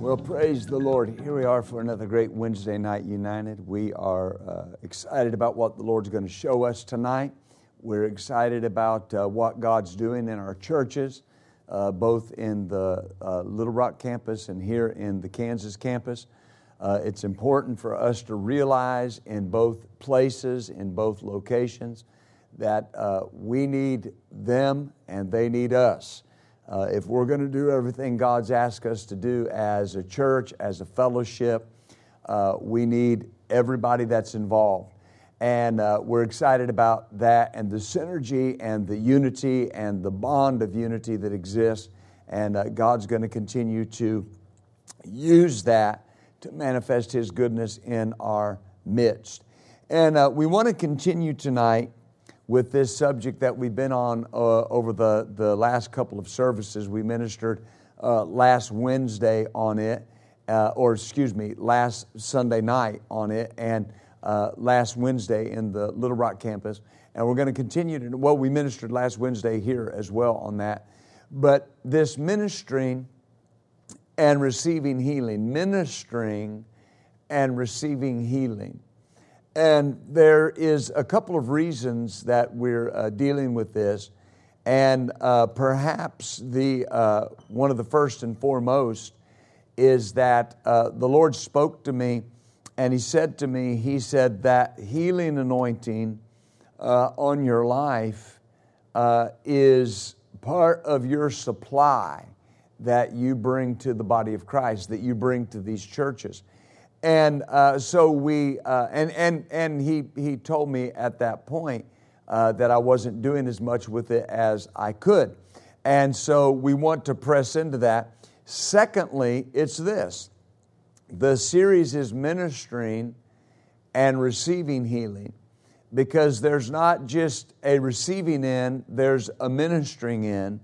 Well, praise the Lord. Here we are for another great Wednesday Night United. We are uh, excited about what the Lord's going to show us tonight. We're excited about uh, what God's doing in our churches, uh, both in the uh, Little Rock campus and here in the Kansas campus. Uh, it's important for us to realize in both places, in both locations, that uh, we need them and they need us. Uh, if we're going to do everything God's asked us to do as a church, as a fellowship, uh, we need everybody that's involved. And uh, we're excited about that and the synergy and the unity and the bond of unity that exists. And uh, God's going to continue to use that to manifest His goodness in our midst. And uh, we want to continue tonight with this subject that we've been on uh, over the, the last couple of services. We ministered uh, last Wednesday on it, uh, or excuse me, last Sunday night on it, and uh, last Wednesday in the Little Rock campus. And we're going to continue to, well, we ministered last Wednesday here as well on that. But this ministering and receiving healing, ministering and receiving healing. And there is a couple of reasons that we're uh, dealing with this. And uh, perhaps the, uh, one of the first and foremost is that uh, the Lord spoke to me and He said to me, He said that healing anointing uh, on your life uh, is part of your supply that you bring to the body of Christ, that you bring to these churches. And uh, so we, uh, and, and, and he, he told me at that point uh, that I wasn't doing as much with it as I could. And so we want to press into that. Secondly, it's this the series is ministering and receiving healing because there's not just a receiving in, there's a ministering in.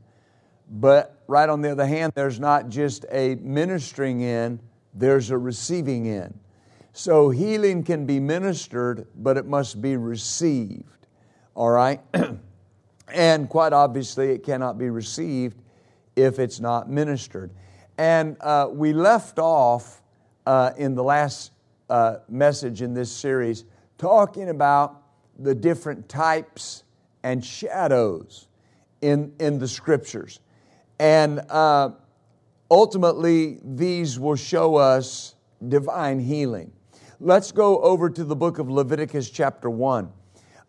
But right on the other hand, there's not just a ministering in, there's a receiving end. So healing can be ministered, but it must be received. All right? and quite obviously, it cannot be received if it's not ministered. And uh, we left off uh, in the last uh, message in this series talking about the different types and shadows in, in the scriptures. And uh, ultimately, these will show us divine healing. Let's go over to the book of Leviticus, chapter 1.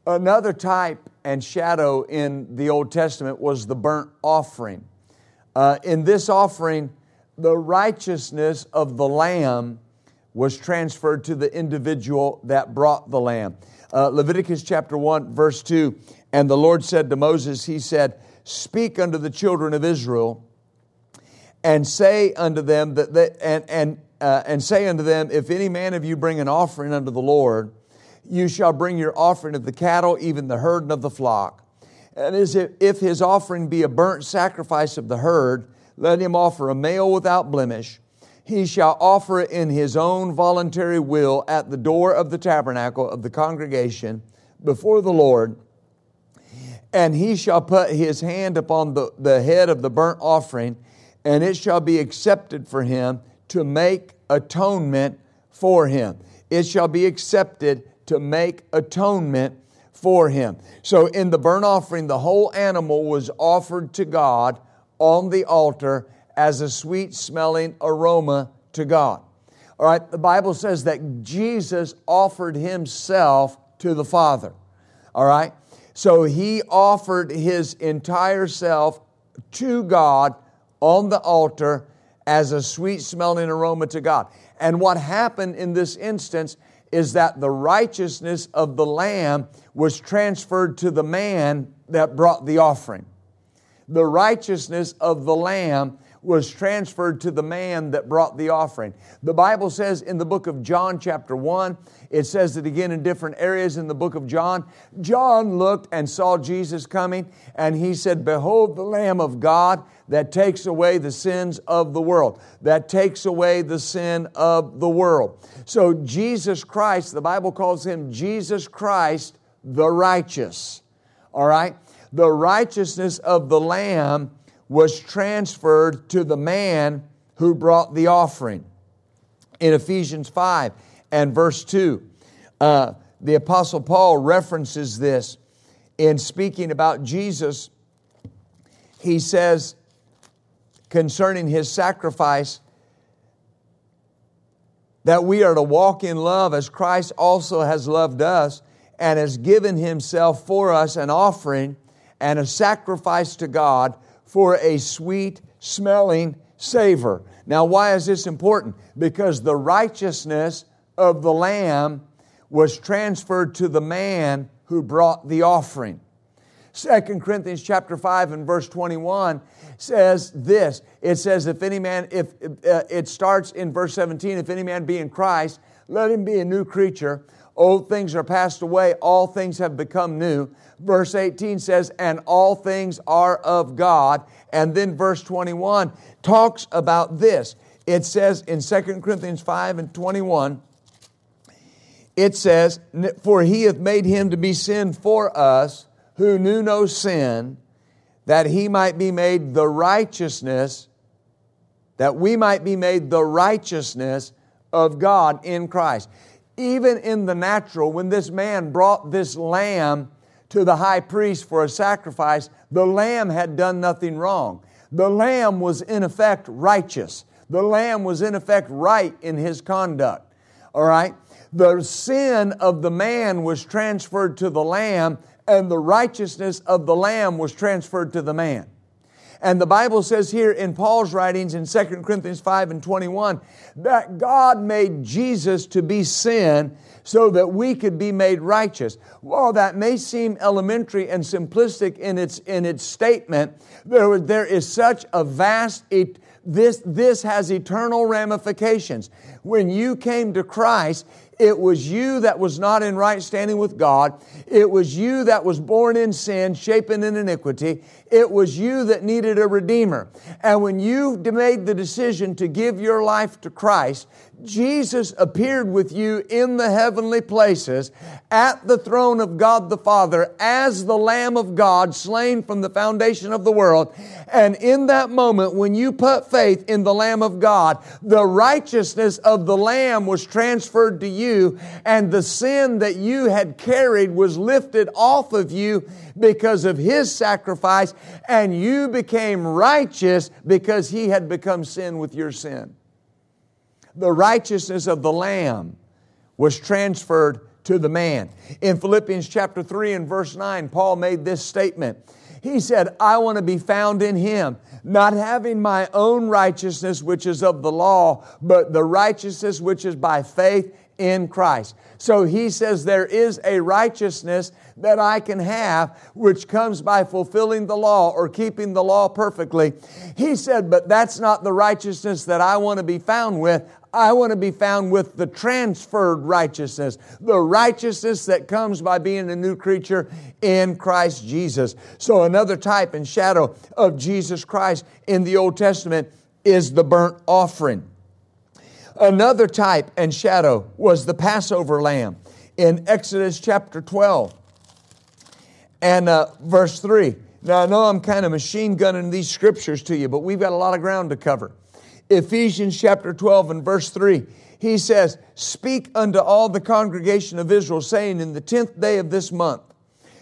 Another type and shadow in the Old Testament was the burnt offering. Uh, in this offering, the righteousness of the lamb was transferred to the individual that brought the lamb. Uh, Leviticus chapter 1, verse 2 And the Lord said to Moses, He said, Speak unto the children of Israel and say unto them that they, and, and, uh, and say unto them, if any man of you bring an offering unto the Lord, you shall bring your offering of the cattle, even the herd and of the flock. And as if, if his offering be a burnt sacrifice of the herd, let him offer a male without blemish. He shall offer it in his own voluntary will at the door of the tabernacle of the congregation before the Lord. And he shall put his hand upon the, the head of the burnt offering and it shall be accepted for him to make atonement for him. It shall be accepted to make atonement for him. So, in the burnt offering, the whole animal was offered to God on the altar as a sweet smelling aroma to God. All right, the Bible says that Jesus offered himself to the Father. All right, so he offered his entire self to God on the altar as a sweet smelling aroma to God. And what happened in this instance is that the righteousness of the lamb was transferred to the man that brought the offering. The righteousness of the lamb was transferred to the man that brought the offering. The Bible says in the book of John, chapter 1, it says it again in different areas in the book of John. John looked and saw Jesus coming, and he said, Behold the Lamb of God that takes away the sins of the world, that takes away the sin of the world. So, Jesus Christ, the Bible calls him Jesus Christ the righteous. All right? The righteousness of the Lamb was transferred to the man who brought the offering. In Ephesians 5 and verse 2, uh, the Apostle Paul references this in speaking about Jesus. He says concerning his sacrifice that we are to walk in love as Christ also has loved us and has given himself for us an offering and a sacrifice to God for a sweet smelling savor. Now, why is this important? Because the righteousness of the Lamb was transferred to the man who brought the offering. 2 Corinthians chapter 5 and verse 21 says this. It says, if any man, if uh, it starts in verse 17, if any man be in Christ, let him be a new creature. Old things are passed away, all things have become new. Verse 18 says, and all things are of God. And then verse 21 talks about this. It says in 2 Corinthians 5 and 21, it says, For he hath made him to be sin for us who knew no sin, that he might be made the righteousness, that we might be made the righteousness of God in Christ even in the natural, when this man brought this lamb to the high priest for a sacrifice, the lamb had done nothing wrong. The lamb was in effect righteous. The lamb was in effect right in his conduct. All right? The sin of the man was transferred to the lamb, and the righteousness of the lamb was transferred to the man. And the Bible says here in Paul's writings in 2 Corinthians 5 and 21 that God made Jesus to be sin so that we could be made righteous. While that may seem elementary and simplistic in its, in its statement, there, there is such a vast, it, this, this has eternal ramifications. When you came to Christ, it was you that was not in right standing with God. It was you that was born in sin, shapen in iniquity. It was you that needed a Redeemer. And when you made the decision to give your life to Christ, Jesus appeared with you in the heavenly places at the throne of God the Father as the Lamb of God slain from the foundation of the world. And in that moment, when you put faith in the Lamb of God, the righteousness of the Lamb was transferred to you, and the sin that you had carried was lifted off of you because of His sacrifice, and you became righteous because He had become sin with your sin the righteousness of the Lamb was transferred to the man. In Philippians chapter 3 and verse 9, Paul made this statement. He said, I want to be found in Him, not having my own righteousness, which is of the law, but the righteousness which is by faith in Christ. So he says there is a righteousness that I can have which comes by fulfilling the law or keeping the law perfectly. He said, but that's not the righteousness that I want to be found with. I want to be found with the transferred righteousness, the righteousness that comes by being a new creature in Christ Jesus. So, another type and shadow of Jesus Christ in the Old Testament is the burnt offering. Another type and shadow was the Passover lamb in Exodus chapter 12 and uh, verse 3. Now, I know I'm kind of machine gunning these scriptures to you, but we've got a lot of ground to cover. Ephesians chapter 12 and verse 3, he says, Speak unto all the congregation of Israel, saying, In the tenth day of this month,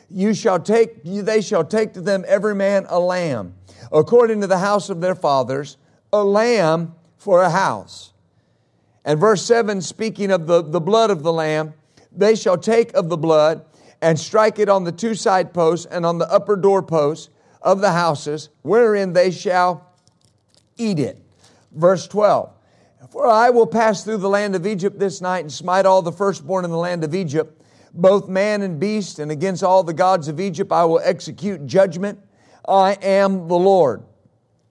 you shall take, they shall take to them every man a lamb, according to the house of their fathers, a lamb for a house. And verse 7, speaking of the, the blood of the lamb, they shall take of the blood and strike it on the two side posts and on the upper door posts of the houses, wherein they shall eat it verse 12. For I will pass through the land of Egypt this night and smite all the firstborn in the land of Egypt, both man and beast, and against all the gods of Egypt I will execute judgment. I am the Lord.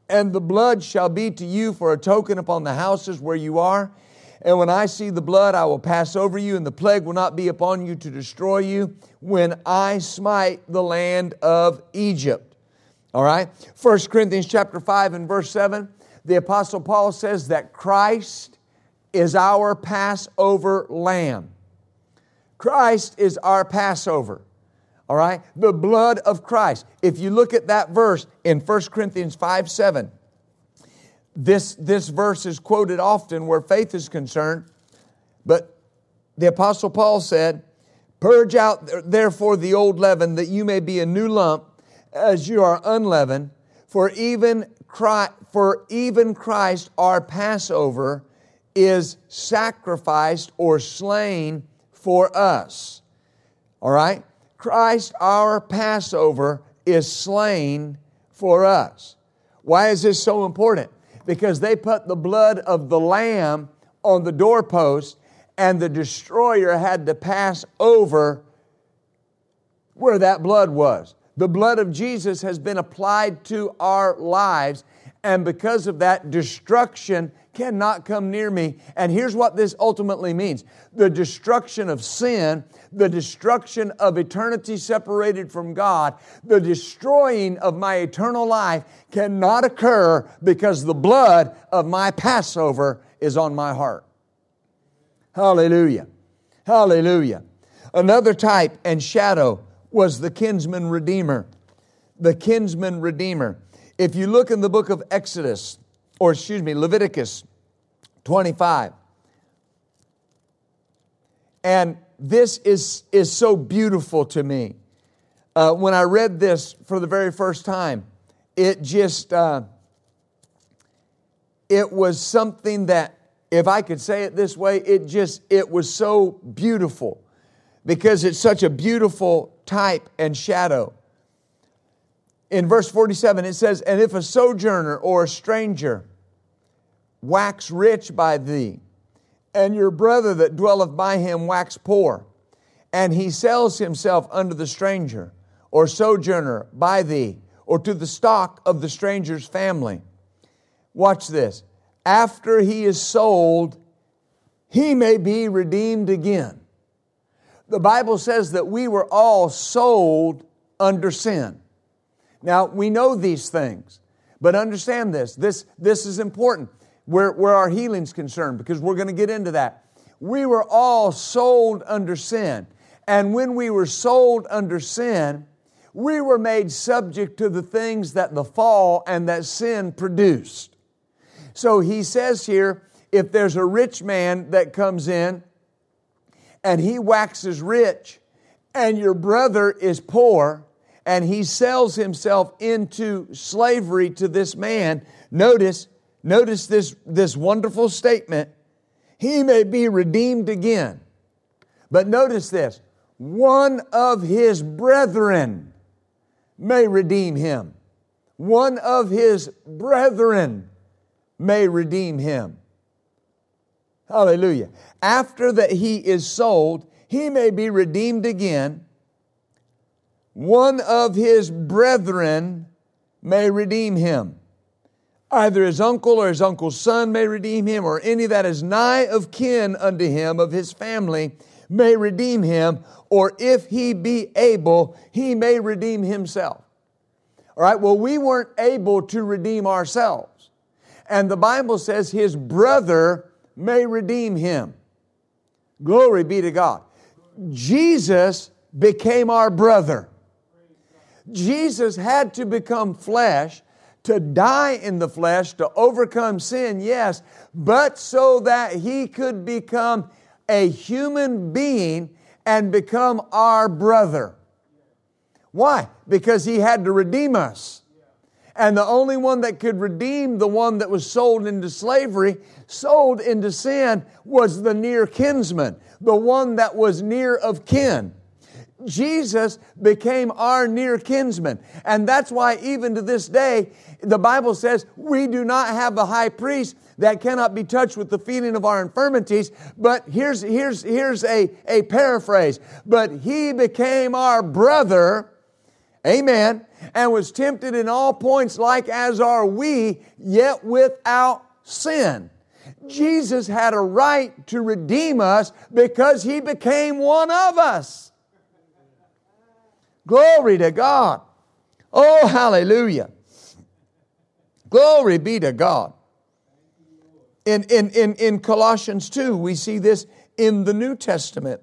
And the blood shall be to you for a token upon the houses where you are. And when I see the blood, I will pass over you, and the plague will not be upon you to destroy you when I smite the land of Egypt. All right? 1 Corinthians chapter 5 and verse 7, the Apostle Paul says that Christ is our Passover lamb. Christ is our Passover. All right? The blood of Christ. If you look at that verse in 1 Corinthians 5 7, this, this verse is quoted often where faith is concerned, but the Apostle Paul said, Purge out therefore the old leaven, that you may be a new lump, as you are unleavened. For even Christ, for even Christ, our Passover, is sacrificed or slain for us. All right? Christ, our Passover, is slain for us. Why is this so important? Because they put the blood of the lamb on the doorpost, and the destroyer had to pass over where that blood was. The blood of Jesus has been applied to our lives, and because of that, destruction cannot come near me. And here's what this ultimately means the destruction of sin, the destruction of eternity separated from God, the destroying of my eternal life cannot occur because the blood of my Passover is on my heart. Hallelujah. Hallelujah. Another type and shadow was the kinsman redeemer. The kinsman redeemer. If you look in the book of Exodus, or excuse me, Leviticus 25. And this is, is so beautiful to me. Uh, when I read this for the very first time, it just, uh, it was something that, if I could say it this way, it just, it was so beautiful because it's such a beautiful type and shadow in verse 47, it says, And if a sojourner or a stranger wax rich by thee, and your brother that dwelleth by him wax poor, and he sells himself unto the stranger or sojourner by thee, or to the stock of the stranger's family. Watch this. After he is sold, he may be redeemed again. The Bible says that we were all sold under sin. Now, we know these things, but understand this. This, this is important where, where our healing's concerned because we're going to get into that. We were all sold under sin. And when we were sold under sin, we were made subject to the things that the fall and that sin produced. So he says here if there's a rich man that comes in and he waxes rich, and your brother is poor, and he sells himself into slavery to this man. Notice, notice this, this wonderful statement. He may be redeemed again. But notice this one of his brethren may redeem him. One of his brethren may redeem him. Hallelujah. After that he is sold, he may be redeemed again one of his brethren may redeem him. Either his uncle or his uncle's son may redeem him, or any that is nigh of kin unto him of his family may redeem him, or if he be able, he may redeem himself. All right, well, we weren't able to redeem ourselves. And the Bible says his brother may redeem him. Glory be to God. Jesus became our brother. Jesus had to become flesh to die in the flesh, to overcome sin, yes, but so that he could become a human being and become our brother. Why? Because he had to redeem us. And the only one that could redeem the one that was sold into slavery, sold into sin, was the near kinsman, the one that was near of kin. Jesus became our near kinsman. And that's why, even to this day, the Bible says we do not have a high priest that cannot be touched with the feeling of our infirmities. But here's, here's, here's a, a paraphrase. But he became our brother Amen. And was tempted in all points like as are we, yet without sin. Jesus had a right to redeem us because he became one of us. Glory to God. Oh, hallelujah. Glory be to God. In, in, in, in Colossians 2, we see this in the New Testament.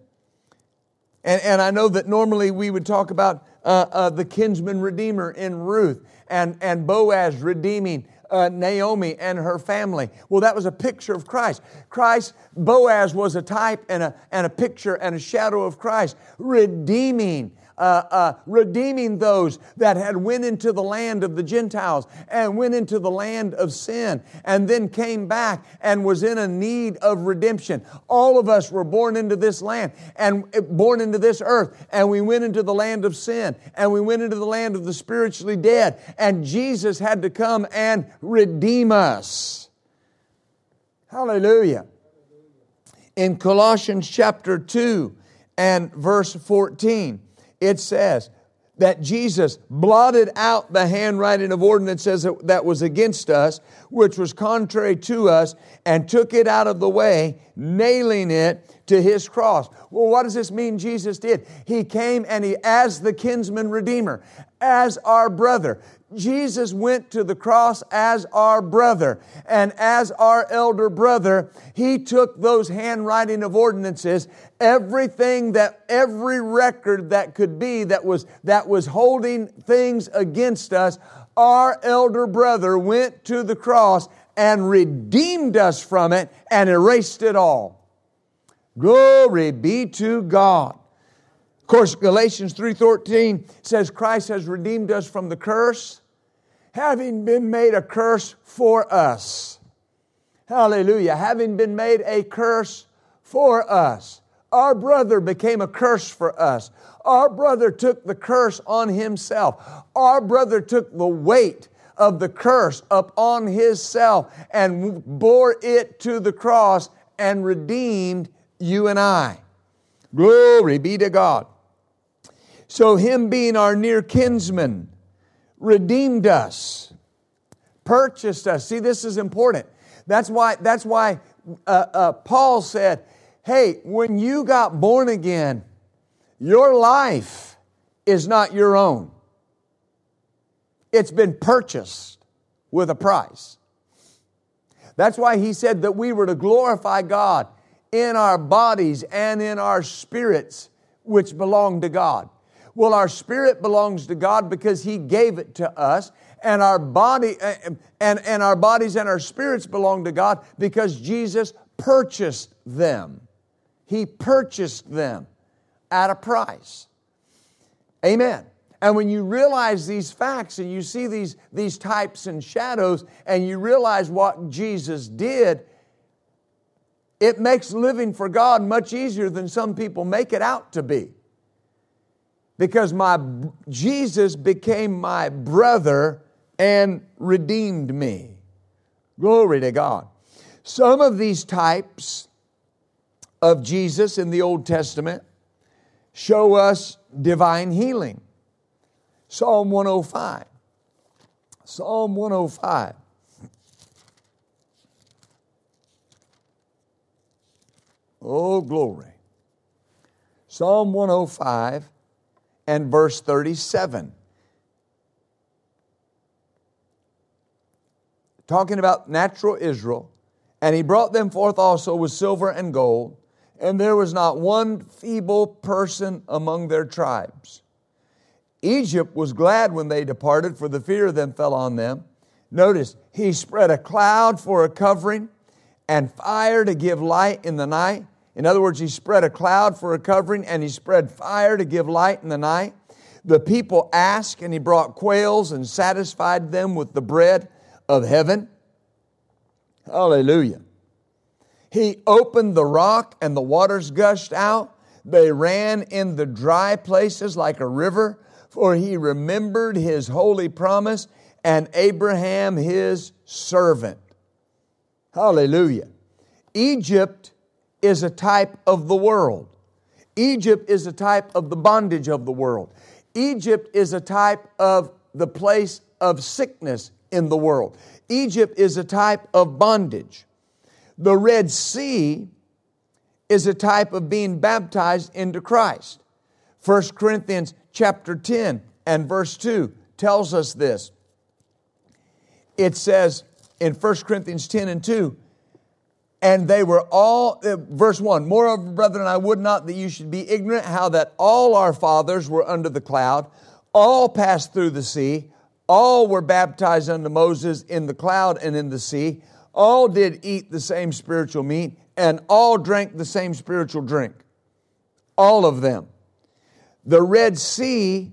And, and I know that normally we would talk about uh, uh, the kinsman redeemer in Ruth and, and Boaz redeeming uh, Naomi and her family. Well, that was a picture of Christ. Christ, Boaz was a type and a, and a picture and a shadow of Christ, redeeming uh, uh, redeeming those that had went into the land of the Gentiles and went into the land of sin and then came back and was in a need of redemption. All of us were born into this land and uh, born into this earth and we went into the land of sin and we went into the land of the spiritually dead and Jesus had to come and redeem us. Hallelujah. In Colossians chapter 2 and verse 14, it says that Jesus blotted out the handwriting of ordinances that was against us, which was contrary to us, and took it out of the way, nailing it to his cross. Well, what does this mean Jesus did? He came and he, as the kinsman redeemer, as our brother, Jesus went to the cross as our brother. And as our elder brother, he took those handwriting of ordinances, everything that, every record that could be that was, that was holding things against us, our elder brother went to the cross and redeemed us from it and erased it all. Glory be to God. Of course, Galatians 3:13 says Christ has redeemed us from the curse having been made a curse for us. Hallelujah. Having been made a curse for us. Our brother became a curse for us. Our brother took the curse on himself. Our brother took the weight of the curse upon himself and bore it to the cross and redeemed you and I. Glory be to God. So, him being our near kinsman, redeemed us, purchased us. See, this is important. That's why, that's why uh, uh, Paul said, hey, when you got born again, your life is not your own. It's been purchased with a price. That's why he said that we were to glorify God in our bodies and in our spirits, which belong to God. Well, our spirit belongs to God because He gave it to us, and our body eh, eh, and, and our bodies and our spirits belong to God because Jesus purchased them. He purchased them at a price. Amen. And when you realize these facts and you see these, these types and shadows and you realize what Jesus did, it makes living for God much easier than some people make it out to be because my Jesus became my brother and redeemed me. Glory to God. Some of these types of Jesus in the Old Testament show us divine healing. Psalm 105. Psalm 105. Oh, glory. Psalm 105 and verse 37. Talking about natural Israel. And he brought them forth also with silver and gold, and there was not one feeble person among their tribes. Egypt was glad when they departed, for the fear of them fell on them. Notice, he spread a cloud for a covering and fire to give light in the night. In other words, he spread a cloud for a covering and he spread fire to give light in the night. The people asked, and he brought quails and satisfied them with the bread of heaven. Hallelujah. He opened the rock, and the waters gushed out. They ran in the dry places like a river, for he remembered his holy promise and Abraham his servant. Hallelujah. Egypt is a type of the world. Egypt is a type of the bondage of the world. Egypt is a type of the place of sickness in the world. Egypt is a type of bondage. The Red Sea is a type of being baptized into Christ. 1 Corinthians chapter 10 and verse 2 tells us this. It says in 1 Corinthians 10 and 2, and they were all, uh, verse 1 Moreover, brethren, I would not that you should be ignorant how that all our fathers were under the cloud, all passed through the sea, all were baptized unto Moses in the cloud and in the sea, all did eat the same spiritual meat, and all drank the same spiritual drink. All of them. The Red Sea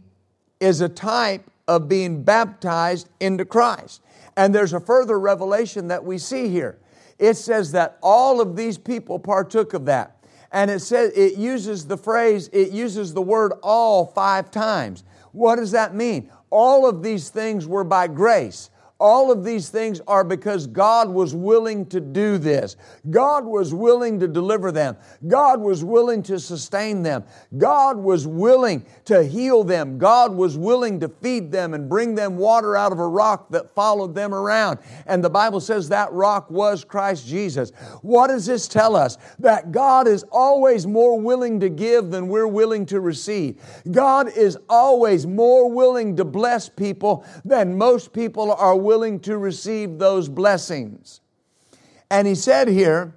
is a type of being baptized into Christ. And there's a further revelation that we see here. It says that all of these people partook of that. And it says it uses the phrase, it uses the word all five times. What does that mean? All of these things were by grace. All of these things are because God was willing to do this. God was willing to deliver them. God was willing to sustain them. God was willing to heal them. God was willing to feed them and bring them water out of a rock that followed them around. And the Bible says that rock was Christ Jesus. What does this tell us? That God is always more willing to give than we're willing to receive. God is always more willing to bless people than most people are willing to receive those blessings. And he said here,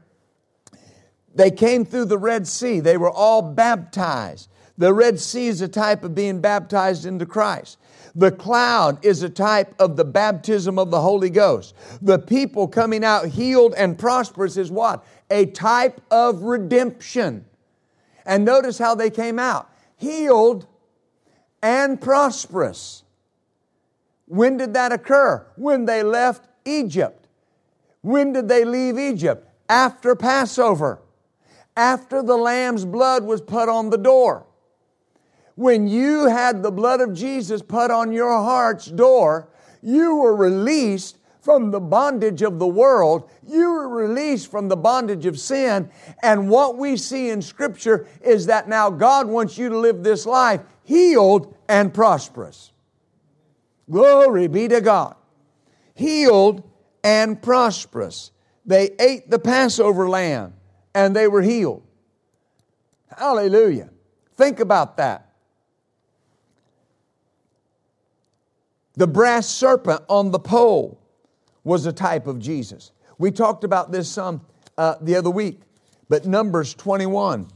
they came through the Red Sea. They were all baptized. The Red Sea is a type of being baptized into Christ. The cloud is a type of the baptism of the Holy Ghost. The people coming out healed and prosperous is what? A type of redemption. And notice how they came out healed and prosperous. When did that occur? When they left Egypt. When did they leave Egypt? After Passover. After the lamb's blood was put on the door. When you had the blood of Jesus put on your heart's door, you were released from the bondage of the world. You were released from the bondage of sin. And what we see in Scripture is that now God wants you to live this life healed and prosperous. Glory be to God. Healed and prosperous. They ate the Passover lamb and they were healed. Hallelujah. Think about that. The brass serpent on the pole was a type of Jesus. We talked about this some uh, the other week, but Numbers 21.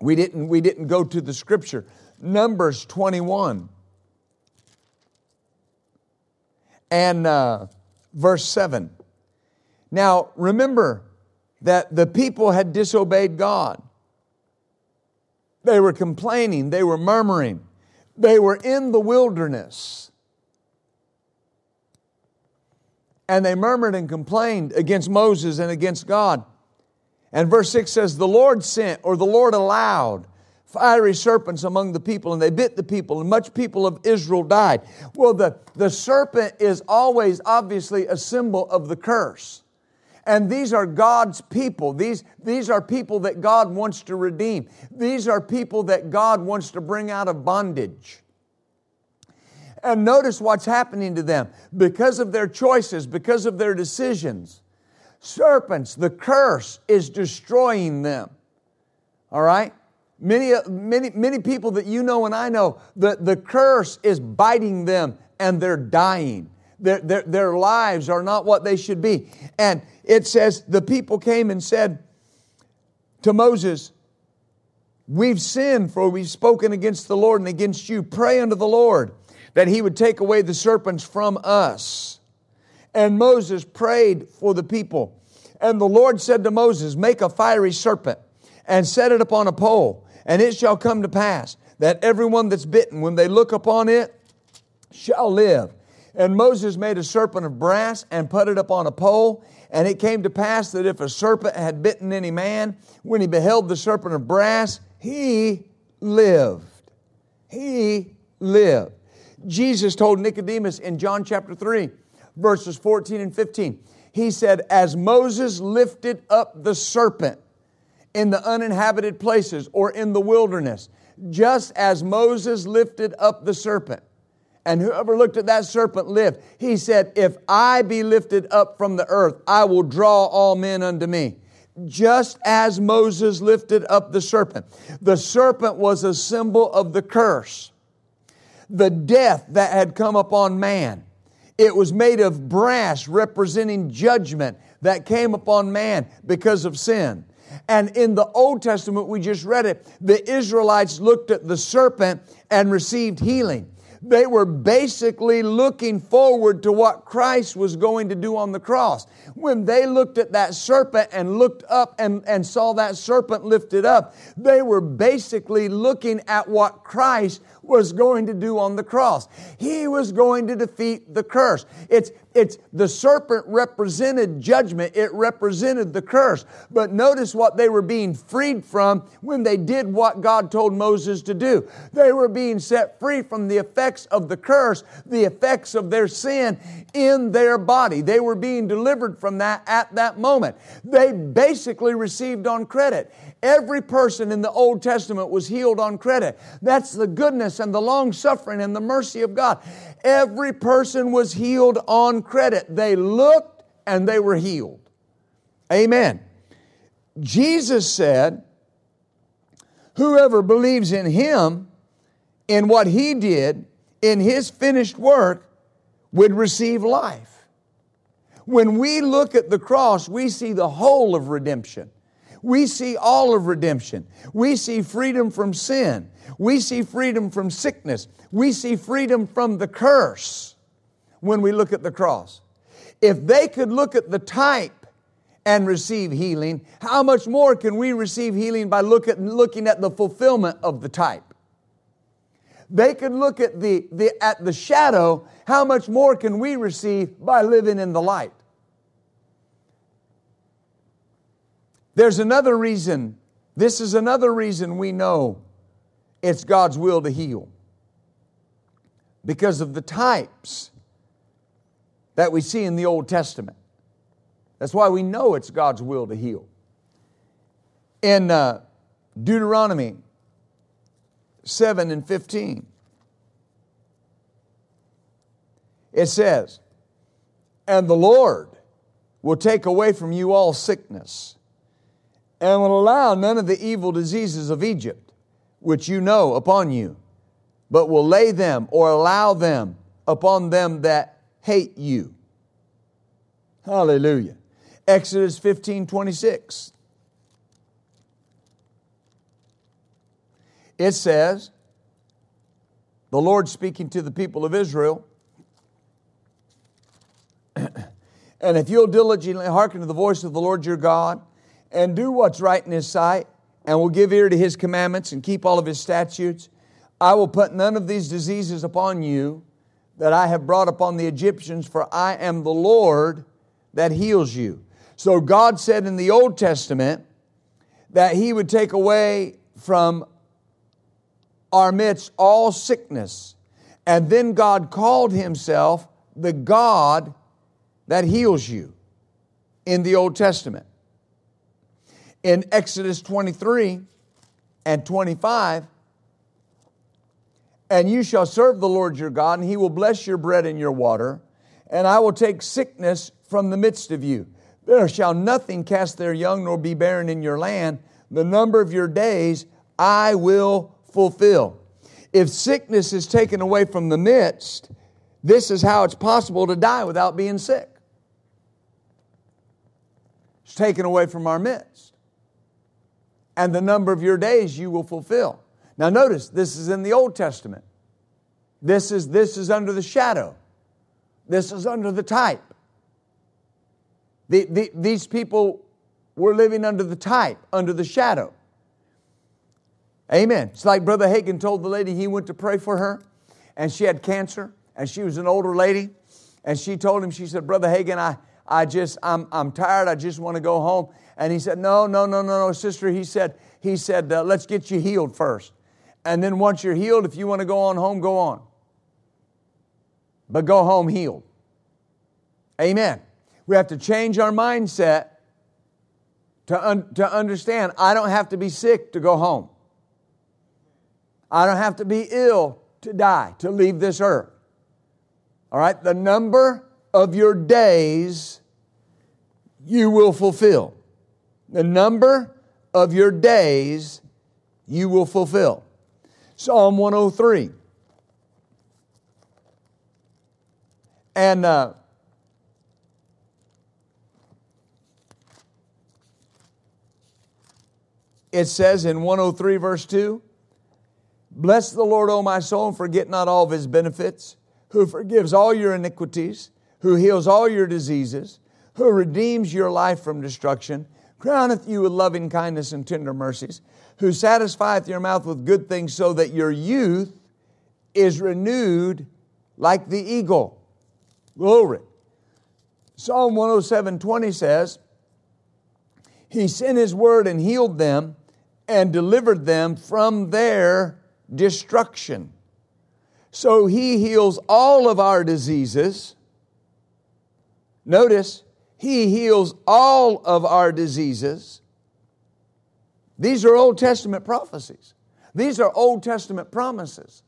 We didn't, we didn't go to the scripture. Numbers 21 and uh, verse 7. Now, remember that the people had disobeyed God. They were complaining, they were murmuring, they were in the wilderness. And they murmured and complained against Moses and against God. And verse 6 says, The Lord sent, or the Lord allowed, fiery serpents among the people, and they bit the people, and much people of Israel died. Well, the, the serpent is always obviously a symbol of the curse. And these are God's people. These, these are people that God wants to redeem. These are people that God wants to bring out of bondage. And notice what's happening to them. Because of their choices, because of their decisions, serpents, the curse is destroying them. All right? Many, uh, many, many people that you know and I know, the, the curse is biting them and they're dying. Their, their, their lives are not what they should be. And it says, the people came and said to Moses, We've sinned, for we've spoken against the Lord and against you. Pray unto the Lord that he would take away the serpents from us. And Moses prayed for the people. And the Lord said to Moses, Make a fiery serpent and set it upon a pole and it shall come to pass that everyone that's bitten, when they look upon it, shall live. And Moses made a serpent of brass and put it upon a pole. And it came to pass that if a serpent had bitten any man, when he beheld the serpent of brass, he lived. He lived. Jesus told Nicodemus in John chapter 3, verses 14 and 15, he said, As Moses lifted up the serpent in the uninhabited places or in the wilderness, just as Moses lifted up the serpent. And whoever looked at that serpent lived. He said, If I be lifted up from the earth, I will draw all men unto me. Just as Moses lifted up the serpent. The serpent was a symbol of the curse, the death that had come upon man. It was made of brass representing judgment that came upon man because of sin. And in the Old Testament, we just read it, the Israelites looked at the serpent and received healing. They were basically looking forward to what Christ was going to do on the cross. When they looked at that serpent and looked up and, and saw that serpent lifted up, they were basically looking at what Christ was going to do on the cross. He was going to defeat the curse. It's, it's the serpent represented judgment. It represented the curse. But notice what they were being freed from when they did what God told Moses to do. They were being set free from the effects of the curse, the effects of their sin in their body. They were being delivered from that at that moment. They basically received on credit. Every person in the Old Testament was healed on credit. That's the goodness and the long suffering and the mercy of God. Every person was healed on credit. They looked and they were healed. Amen. Jesus said, Whoever believes in him, in what he did, in his finished work, would receive life. When we look at the cross, we see the whole of redemption. We see all of redemption. We see freedom from sin. We see freedom from sickness. We see freedom from the curse when we look at the cross. If they could look at the type and receive healing, how much more can we receive healing by look at, looking at the fulfillment of the type? They could look at the, the, at the shadow, how much more can we receive by living in the light? There's another reason, this is another reason we know it's God's will to heal. Because of the types that we see in the Old Testament. That's why we know it's God's will to heal. In uh, Deuteronomy 7 and 15, it says, And the Lord will take away from you all sickness and will allow none of the evil diseases of Egypt, which you know, upon you, but will lay them or allow them upon them that hate you. Hallelujah. Exodus 15 26. It says, the Lord speaking to the people of Israel, and if you'll diligently hearken to the voice of the Lord your God, and do what's right in his sight, and will give ear to his commandments and keep all of his statutes, I will put none of these diseases upon you that I have brought upon the Egyptians, for I am the Lord that heals you. So God said in the Old Testament that he would take away from our midst all sickness. And then God called himself the God that heals you in the Old Testament in Exodus 23 and 25. And you shall serve the Lord your God, and he will bless your bread and your water, and I will take sickness from the midst of you. There shall nothing cast their young nor be barren in your land. The number of your days I will fulfill. If sickness is taken away from the midst, this is how it's possible to die without being sick. It's taken away from our midst and the number of your days you will fulfill. Now, notice this is in the Old Testament. This is, this is under the shadow, this is under the type. The, the, these people were living under the type, under the shadow. Amen. It's like Brother Hagin told the lady he went to pray for her, and she had cancer, and she was an older lady. And she told him, she said, Brother Hagin, I, I just, I'm, I'm tired. I just want to go home. And he said, No, no, no, no, no, sister. He said, he said, uh, Let's get you healed first. And then once you're healed, if you want to go on home, go on. But go home healed. Amen. We have to change our mindset to, un- to understand I don't have to be sick to go home. I don't have to be ill to die, to leave this earth. All right, the number of your days you will fulfill. The number of your days you will fulfill. Psalm 103. And uh, it says in 103, verse 2 Bless the Lord, O my soul, and forget not all of his benefits, who forgives all your iniquities, who heals all your diseases, who redeems your life from destruction, crowneth you with loving kindness and tender mercies, who satisfieth your mouth with good things, so that your youth is renewed like the eagle. Glory. Psalm 107 20 says, He sent His word and healed them and delivered them from their destruction. So He heals all of our diseases. Notice, He heals all of our diseases. These are Old Testament prophecies, these are Old Testament promises.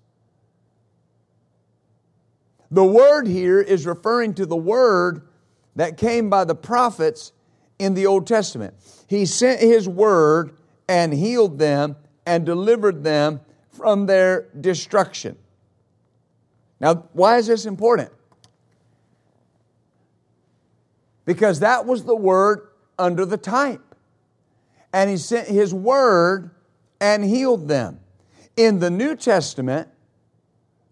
The word here is referring to the word that came by the prophets in the Old Testament. He sent His word and healed them and delivered them from their destruction. Now, why is this important? Because that was the word under the type. And he sent his word and healed them. In the New Testament,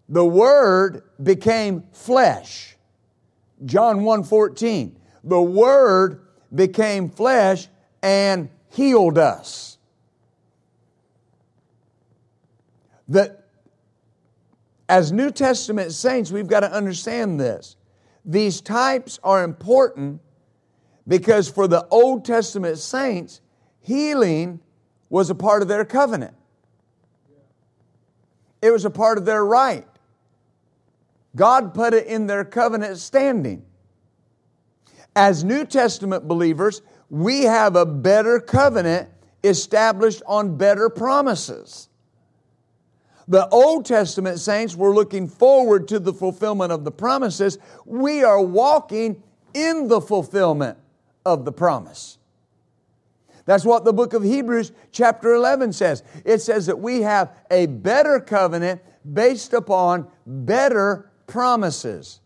the word became flesh. John 1:14. The word became flesh and healed us. That as New Testament saints, we've got to understand this. These types are important because for the Old Testament saints, healing was a part of their covenant. It was a part of their right. God put it in their covenant standing. As New Testament believers, we have a better covenant established on better promises. The Old Testament saints were looking forward to the fulfillment of the promises. We are walking in the fulfillment of the promise. That's what the book of Hebrews, chapter 11, says. It says that we have a better covenant based upon better promises.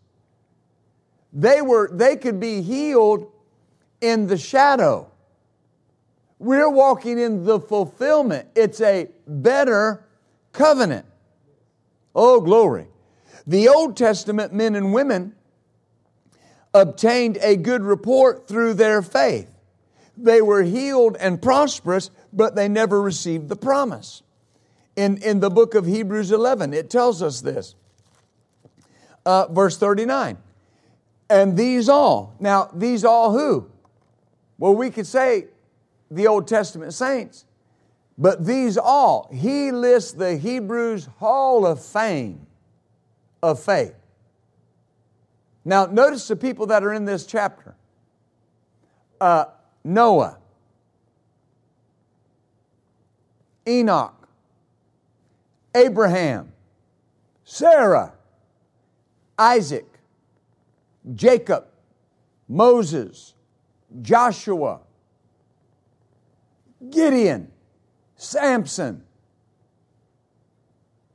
They, were, they could be healed in the shadow. We're walking in the fulfillment. It's a better covenant. Oh, glory. The Old Testament men and women obtained a good report through their faith. They were healed and prosperous, but they never received the promise. In, in the book of Hebrews 11, it tells us this. Uh, verse 39. And these all. Now, these all who? Well, we could say the Old Testament saints, but these all, he lists the Hebrews Hall of Fame of faith. Now, notice the people that are in this chapter uh, Noah, Enoch, Abraham, Sarah, Isaac, Jacob, Moses, Joshua, Gideon, Samson.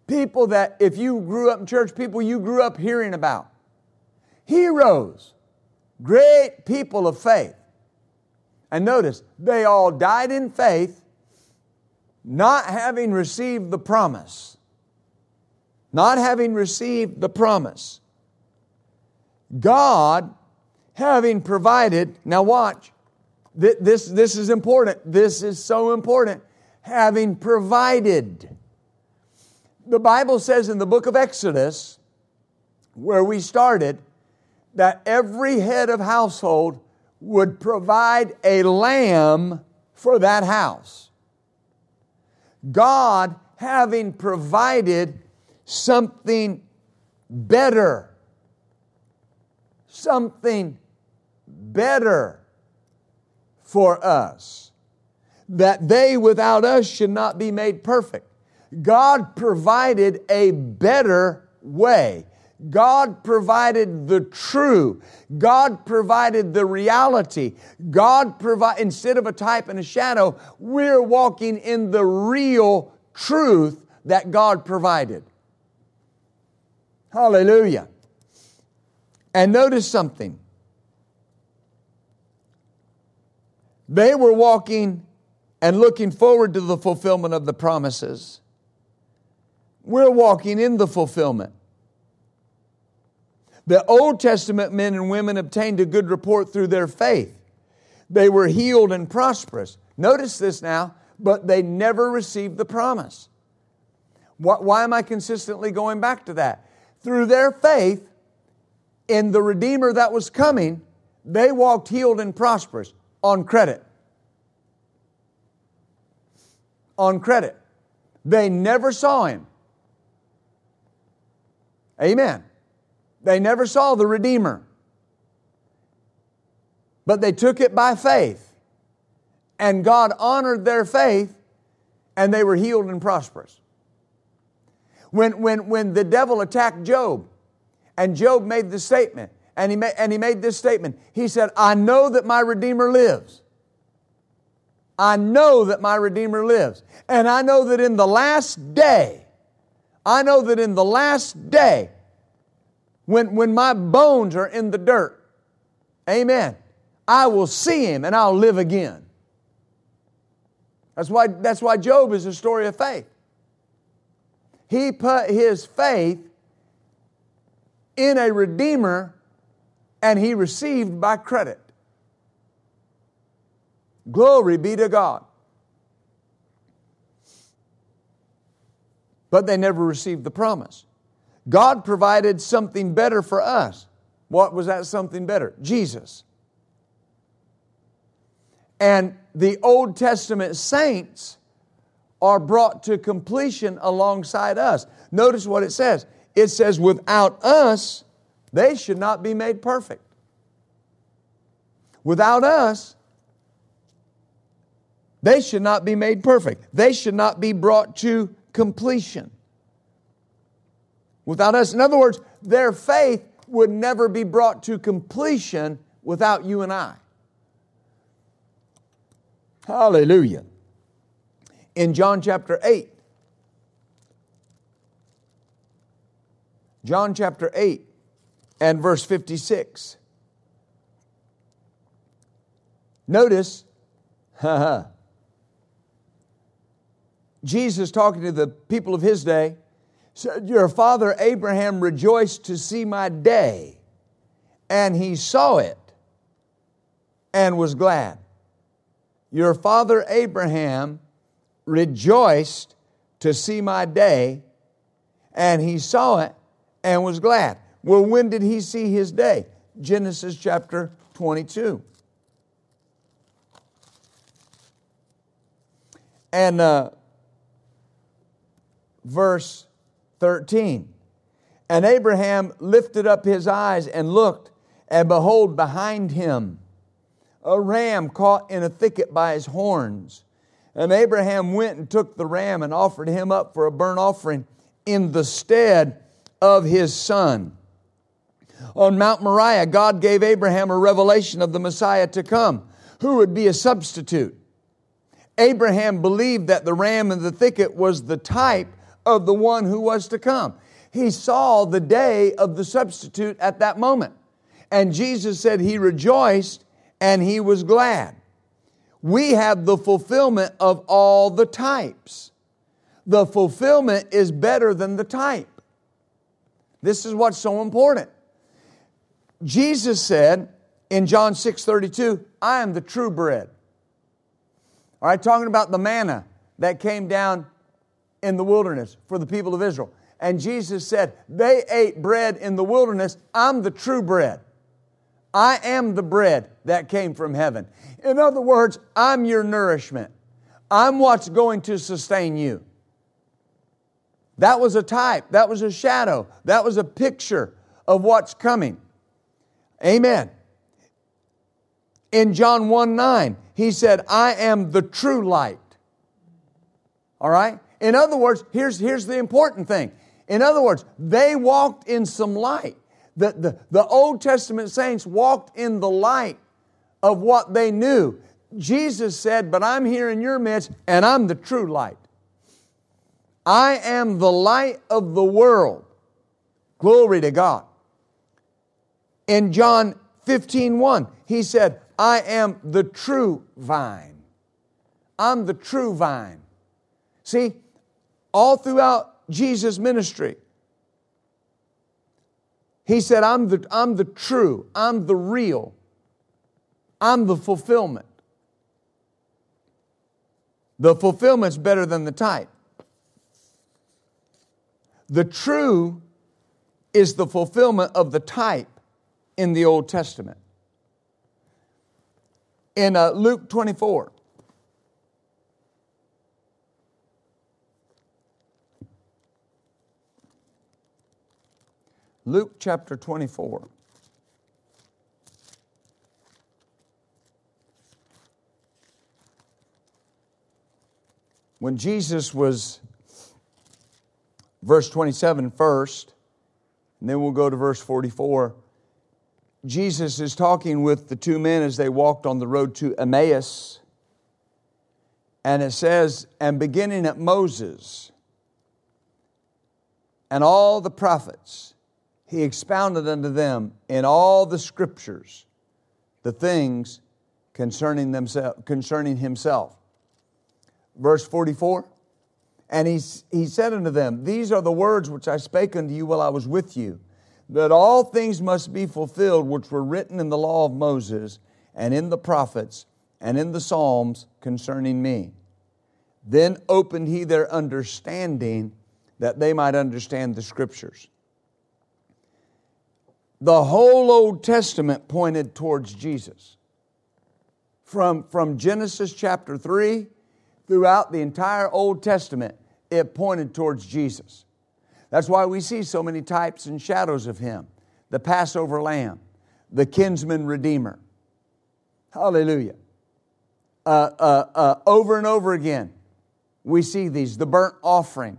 People that, if you grew up in church, people you grew up hearing about. Heroes, great people of faith. And notice, they all died in faith, not having received the promise. Not having received the promise. God having provided, now watch, this, this is important. This is so important. Having provided. The Bible says in the book of Exodus, where we started, that every head of household would provide a lamb for that house. God having provided something better something better for us, that they without us should not be made perfect. God provided a better way. God provided the true. God provided the reality. God provide instead of a type and a shadow, we're walking in the real truth that God provided. Hallelujah. And notice something. They were walking and looking forward to the fulfillment of the promises. We're walking in the fulfillment. The Old Testament men and women obtained a good report through their faith. They were healed and prosperous. Notice this now, but they never received the promise. Why am I consistently going back to that? Through their faith in the Redeemer that was coming, they walked healed and prosperous on credit. On credit. They never saw him. Amen. They never saw the Redeemer. But they took it by faith. And God honored their faith, and they were healed and prosperous. When, when, when the devil attacked Job, and Job made the statement, and he, made, and he made this statement He said, I know that my Redeemer lives. I know that my Redeemer lives. And I know that in the last day, I know that in the last day, when, when my bones are in the dirt, amen, I will see him and I'll live again. That's why, that's why Job is a story of faith. He put his faith in a Redeemer and he received by credit. Glory be to God. But they never received the promise. God provided something better for us. What was that something better? Jesus. And the Old Testament saints are brought to completion alongside us. Notice what it says it says, without us, they should not be made perfect. Without us, they should not be made perfect. They should not be brought to completion. Without us, in other words, their faith would never be brought to completion without you and I. Hallelujah. In John chapter 8, John chapter 8 and verse 56. Notice, Jesus talking to the people of his day said, Your father Abraham rejoiced to see my day, and he saw it and was glad. Your father Abraham rejoiced to see my day, and he saw it and was glad. Well, when did he see his day? Genesis chapter 22. And uh, verse 13. And Abraham lifted up his eyes and looked, and behold, behind him a ram caught in a thicket by his horns. And Abraham went and took the ram and offered him up for a burnt offering in the stead of his son. On Mount Moriah, God gave Abraham a revelation of the Messiah to come, who would be a substitute. Abraham believed that the ram in the thicket was the type of the one who was to come. He saw the day of the substitute at that moment. And Jesus said he rejoiced and he was glad. We have the fulfillment of all the types. The fulfillment is better than the type. This is what's so important. Jesus said in John 6 32, I am the true bread. All right, talking about the manna that came down in the wilderness for the people of Israel. And Jesus said, They ate bread in the wilderness. I'm the true bread. I am the bread that came from heaven. In other words, I'm your nourishment. I'm what's going to sustain you. That was a type, that was a shadow, that was a picture of what's coming. Amen. In John 1 9, he said, I am the true light. All right? In other words, here's, here's the important thing. In other words, they walked in some light. The, the, the Old Testament saints walked in the light of what they knew. Jesus said, But I'm here in your midst, and I'm the true light. I am the light of the world. Glory to God. In John 15 1, he said, I am the true vine. I'm the true vine. See, all throughout Jesus' ministry, he said, I'm the, I'm the true, I'm the real, I'm the fulfillment. The fulfillment's better than the type. The true is the fulfillment of the type in the Old Testament. In uh, Luke 24, Luke chapter 24. When Jesus was, verse 27 first, and then we'll go to verse 44. Jesus is talking with the two men as they walked on the road to Emmaus. And it says, and beginning at Moses and all the prophets, he expounded unto them in all the scriptures the things concerning, themselves, concerning himself. Verse 44 And he, he said unto them, These are the words which I spake unto you while I was with you, that all things must be fulfilled which were written in the law of Moses, and in the prophets, and in the Psalms concerning me. Then opened he their understanding that they might understand the scriptures. The whole Old Testament pointed towards Jesus. From, from Genesis chapter 3 throughout the entire Old Testament, it pointed towards Jesus. That's why we see so many types and shadows of Him the Passover lamb, the kinsman redeemer. Hallelujah. Uh, uh, uh, over and over again, we see these the burnt offering.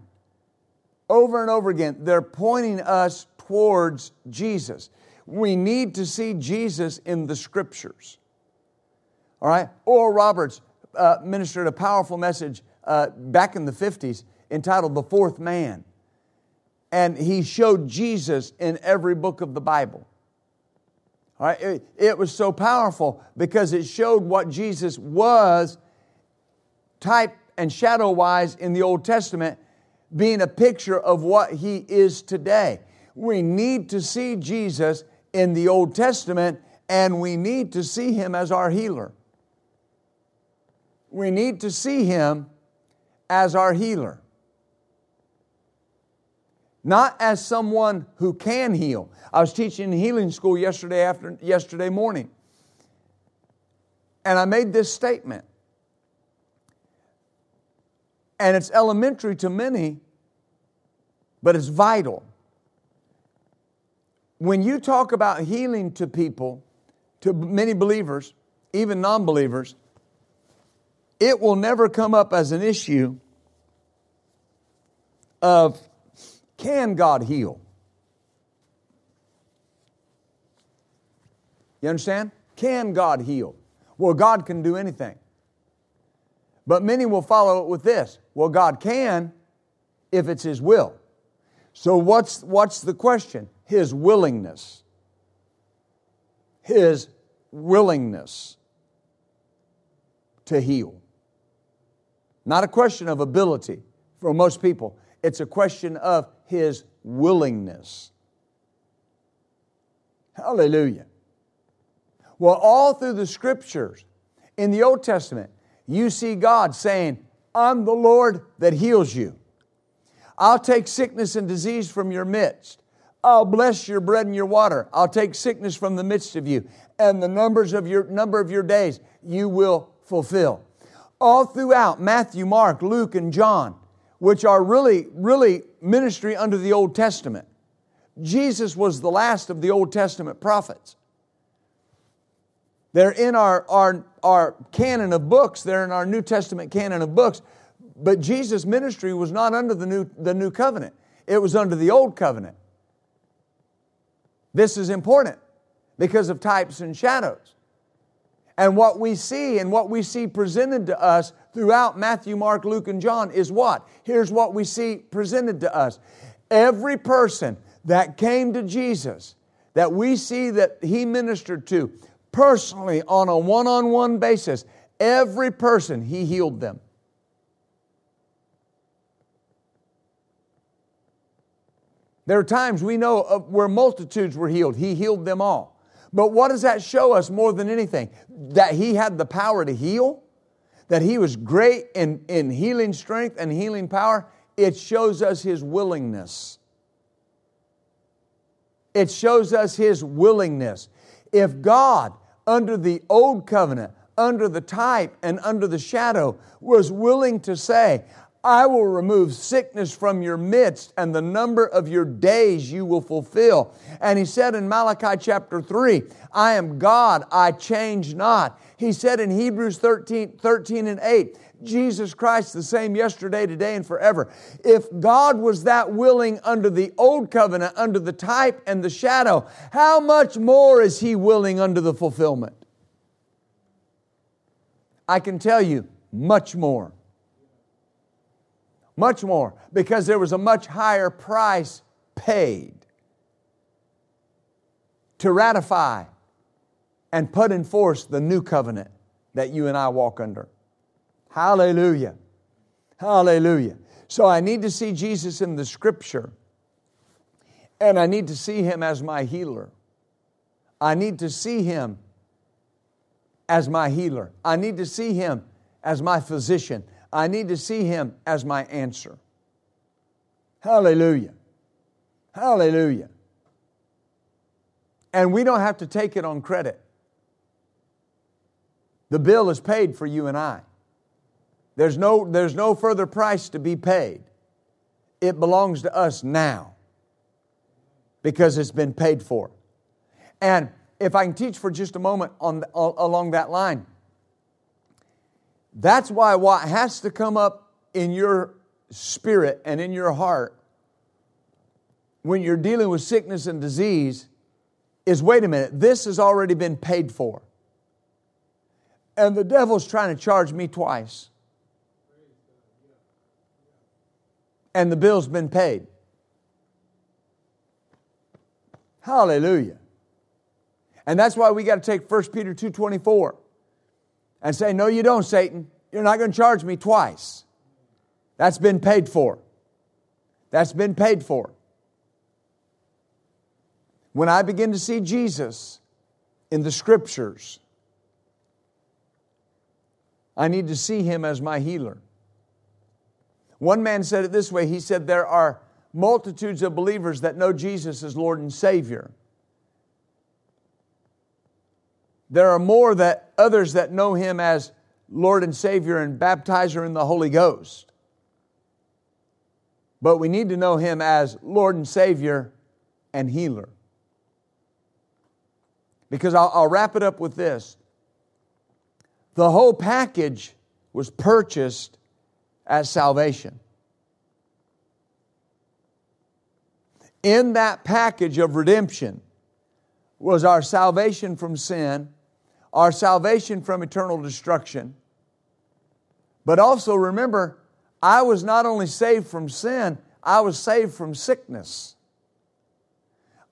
Over and over again, they're pointing us towards Jesus. We need to see Jesus in the scriptures. All right? Oral Roberts uh, ministered a powerful message uh, back in the 50s entitled The Fourth Man. And he showed Jesus in every book of the Bible. All right? It, it was so powerful because it showed what Jesus was, type and shadow wise, in the Old Testament, being a picture of what he is today. We need to see Jesus in the Old Testament and we need to see him as our healer. We need to see him as our healer. Not as someone who can heal. I was teaching in healing school yesterday after yesterday morning. And I made this statement. And it's elementary to many, but it's vital. When you talk about healing to people, to many believers, even non believers, it will never come up as an issue of can God heal? You understand? Can God heal? Well, God can do anything. But many will follow it with this well, God can if it's His will. So, what's, what's the question? His willingness. His willingness to heal. Not a question of ability for most people, it's a question of his willingness. Hallelujah. Well, all through the scriptures, in the Old Testament, you see God saying, I'm the Lord that heals you. I'll take sickness and disease from your midst. I'll bless your bread and your water. I'll take sickness from the midst of you, and the numbers of your number of your days you will fulfill all throughout Matthew, Mark, Luke, and John, which are really, really ministry under the Old Testament. Jesus was the last of the Old Testament prophets. They're in our, our, our canon of books, they're in our New Testament canon of books, But Jesus' ministry was not under the new, the new covenant, it was under the old covenant. This is important because of types and shadows. And what we see and what we see presented to us throughout Matthew, Mark, Luke, and John is what? Here's what we see presented to us. Every person that came to Jesus, that we see that he ministered to personally on a one on one basis, every person he healed them. There are times we know of where multitudes were healed. He healed them all. But what does that show us more than anything? That He had the power to heal, that He was great in, in healing strength and healing power. It shows us His willingness. It shows us His willingness. If God, under the old covenant, under the type and under the shadow, was willing to say, I will remove sickness from your midst, and the number of your days you will fulfill. And he said in Malachi chapter 3, I am God, I change not. He said in Hebrews 13, 13 and 8, Jesus Christ the same yesterday, today, and forever. If God was that willing under the old covenant, under the type and the shadow, how much more is He willing under the fulfillment? I can tell you, much more. Much more, because there was a much higher price paid to ratify and put in force the new covenant that you and I walk under. Hallelujah. Hallelujah. So I need to see Jesus in the scripture, and I need to see him as my healer. I need to see him as my healer. I need to see him as my physician. I need to see Him as my answer. Hallelujah. Hallelujah. And we don't have to take it on credit. The bill is paid for you and I. There's no, there's no further price to be paid. It belongs to us now because it's been paid for. And if I can teach for just a moment on along that line, that's why what has to come up in your spirit and in your heart when you're dealing with sickness and disease is wait a minute, this has already been paid for. And the devil's trying to charge me twice. And the bill's been paid. Hallelujah. And that's why we got to take 1 Peter 2:24 and say, No, you don't, Satan. You're not going to charge me twice. That's been paid for. That's been paid for. When I begin to see Jesus in the scriptures, I need to see him as my healer. One man said it this way he said, There are multitudes of believers that know Jesus as Lord and Savior. There are more that others that know him as Lord and Savior and baptizer in the Holy Ghost. But we need to know him as Lord and Savior and healer. Because I'll, I'll wrap it up with this. The whole package was purchased as salvation. In that package of redemption was our salvation from sin our salvation from eternal destruction. But also remember, I was not only saved from sin, I was saved from sickness.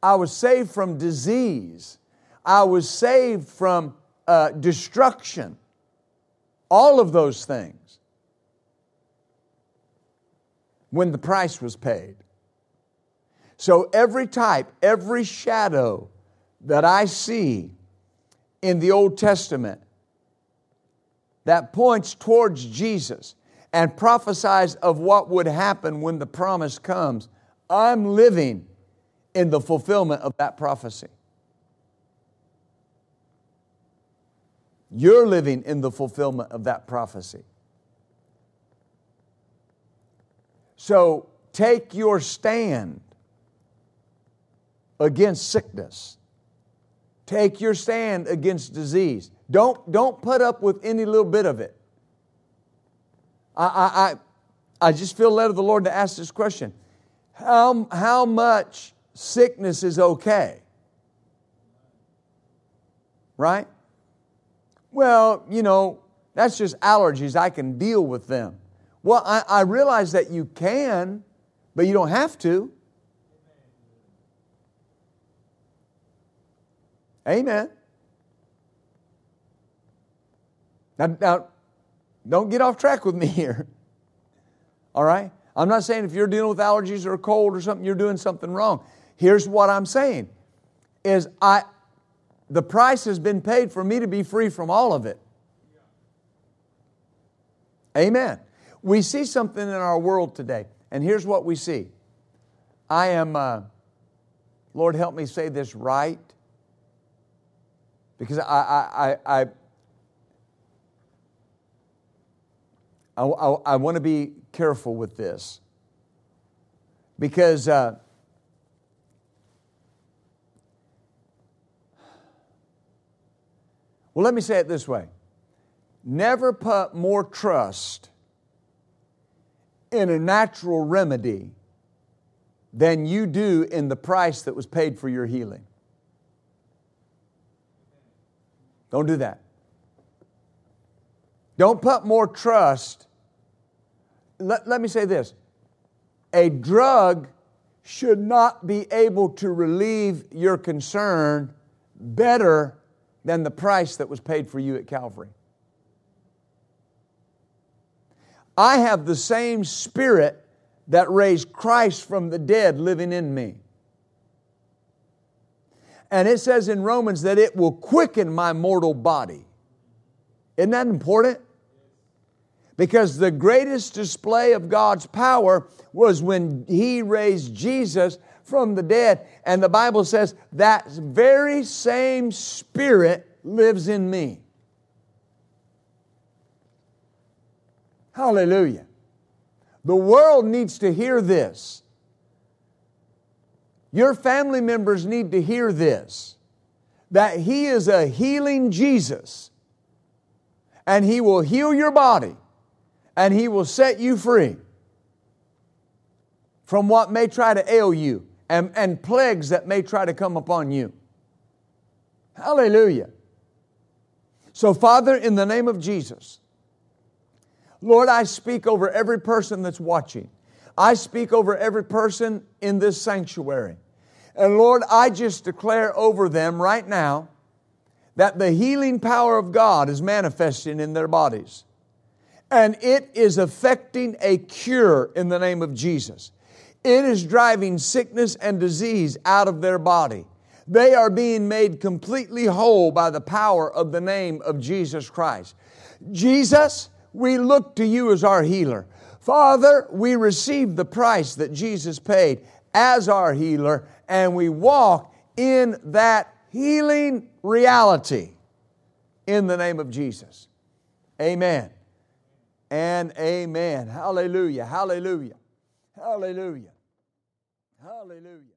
I was saved from disease. I was saved from uh, destruction. All of those things when the price was paid. So every type, every shadow that I see in the Old Testament that points towards Jesus and prophesies of what would happen when the promise comes. I'm living in the fulfillment of that prophecy. You're living in the fulfillment of that prophecy. So take your stand against sickness. Take your stand against disease. Don't, don't put up with any little bit of it. I, I, I just feel led of the Lord to ask this question How, how much sickness is okay? Right? Well, you know, that's just allergies. I can deal with them. Well, I, I realize that you can, but you don't have to. Amen. Now, now, don't get off track with me here. All right? I'm not saying if you're dealing with allergies or a cold or something, you're doing something wrong. Here's what I'm saying is I the price has been paid for me to be free from all of it. Amen. We see something in our world today, and here's what we see. I am, uh, Lord, help me say this right, because I, I, I, I I, want to be careful with this because uh, well, let me say it this way never put more trust in a natural remedy than you do in the price that was paid for your healing. Don't do that. Don't put more trust let, let me say this a drug should not be able to relieve your concern better than the price that was paid for you at Calvary. I have the same spirit that raised Christ from the dead living in me. And it says in Romans that it will quicken my mortal body. Isn't that important? Because the greatest display of God's power was when He raised Jesus from the dead. And the Bible says that very same Spirit lives in me. Hallelujah. The world needs to hear this. Your family members need to hear this that He is a healing Jesus and He will heal your body and He will set you free from what may try to ail you and, and plagues that may try to come upon you. Hallelujah. So, Father, in the name of Jesus, Lord, I speak over every person that's watching. I speak over every person in this sanctuary. And Lord, I just declare over them right now that the healing power of God is manifesting in their bodies and it is affecting a cure in the name of Jesus. It is driving sickness and disease out of their body. They are being made completely whole by the power of the name of Jesus Christ. Jesus, we look to you as our healer. Father, we receive the price that Jesus paid as our healer, and we walk in that healing reality in the name of Jesus. Amen and amen. Hallelujah, hallelujah, hallelujah, hallelujah.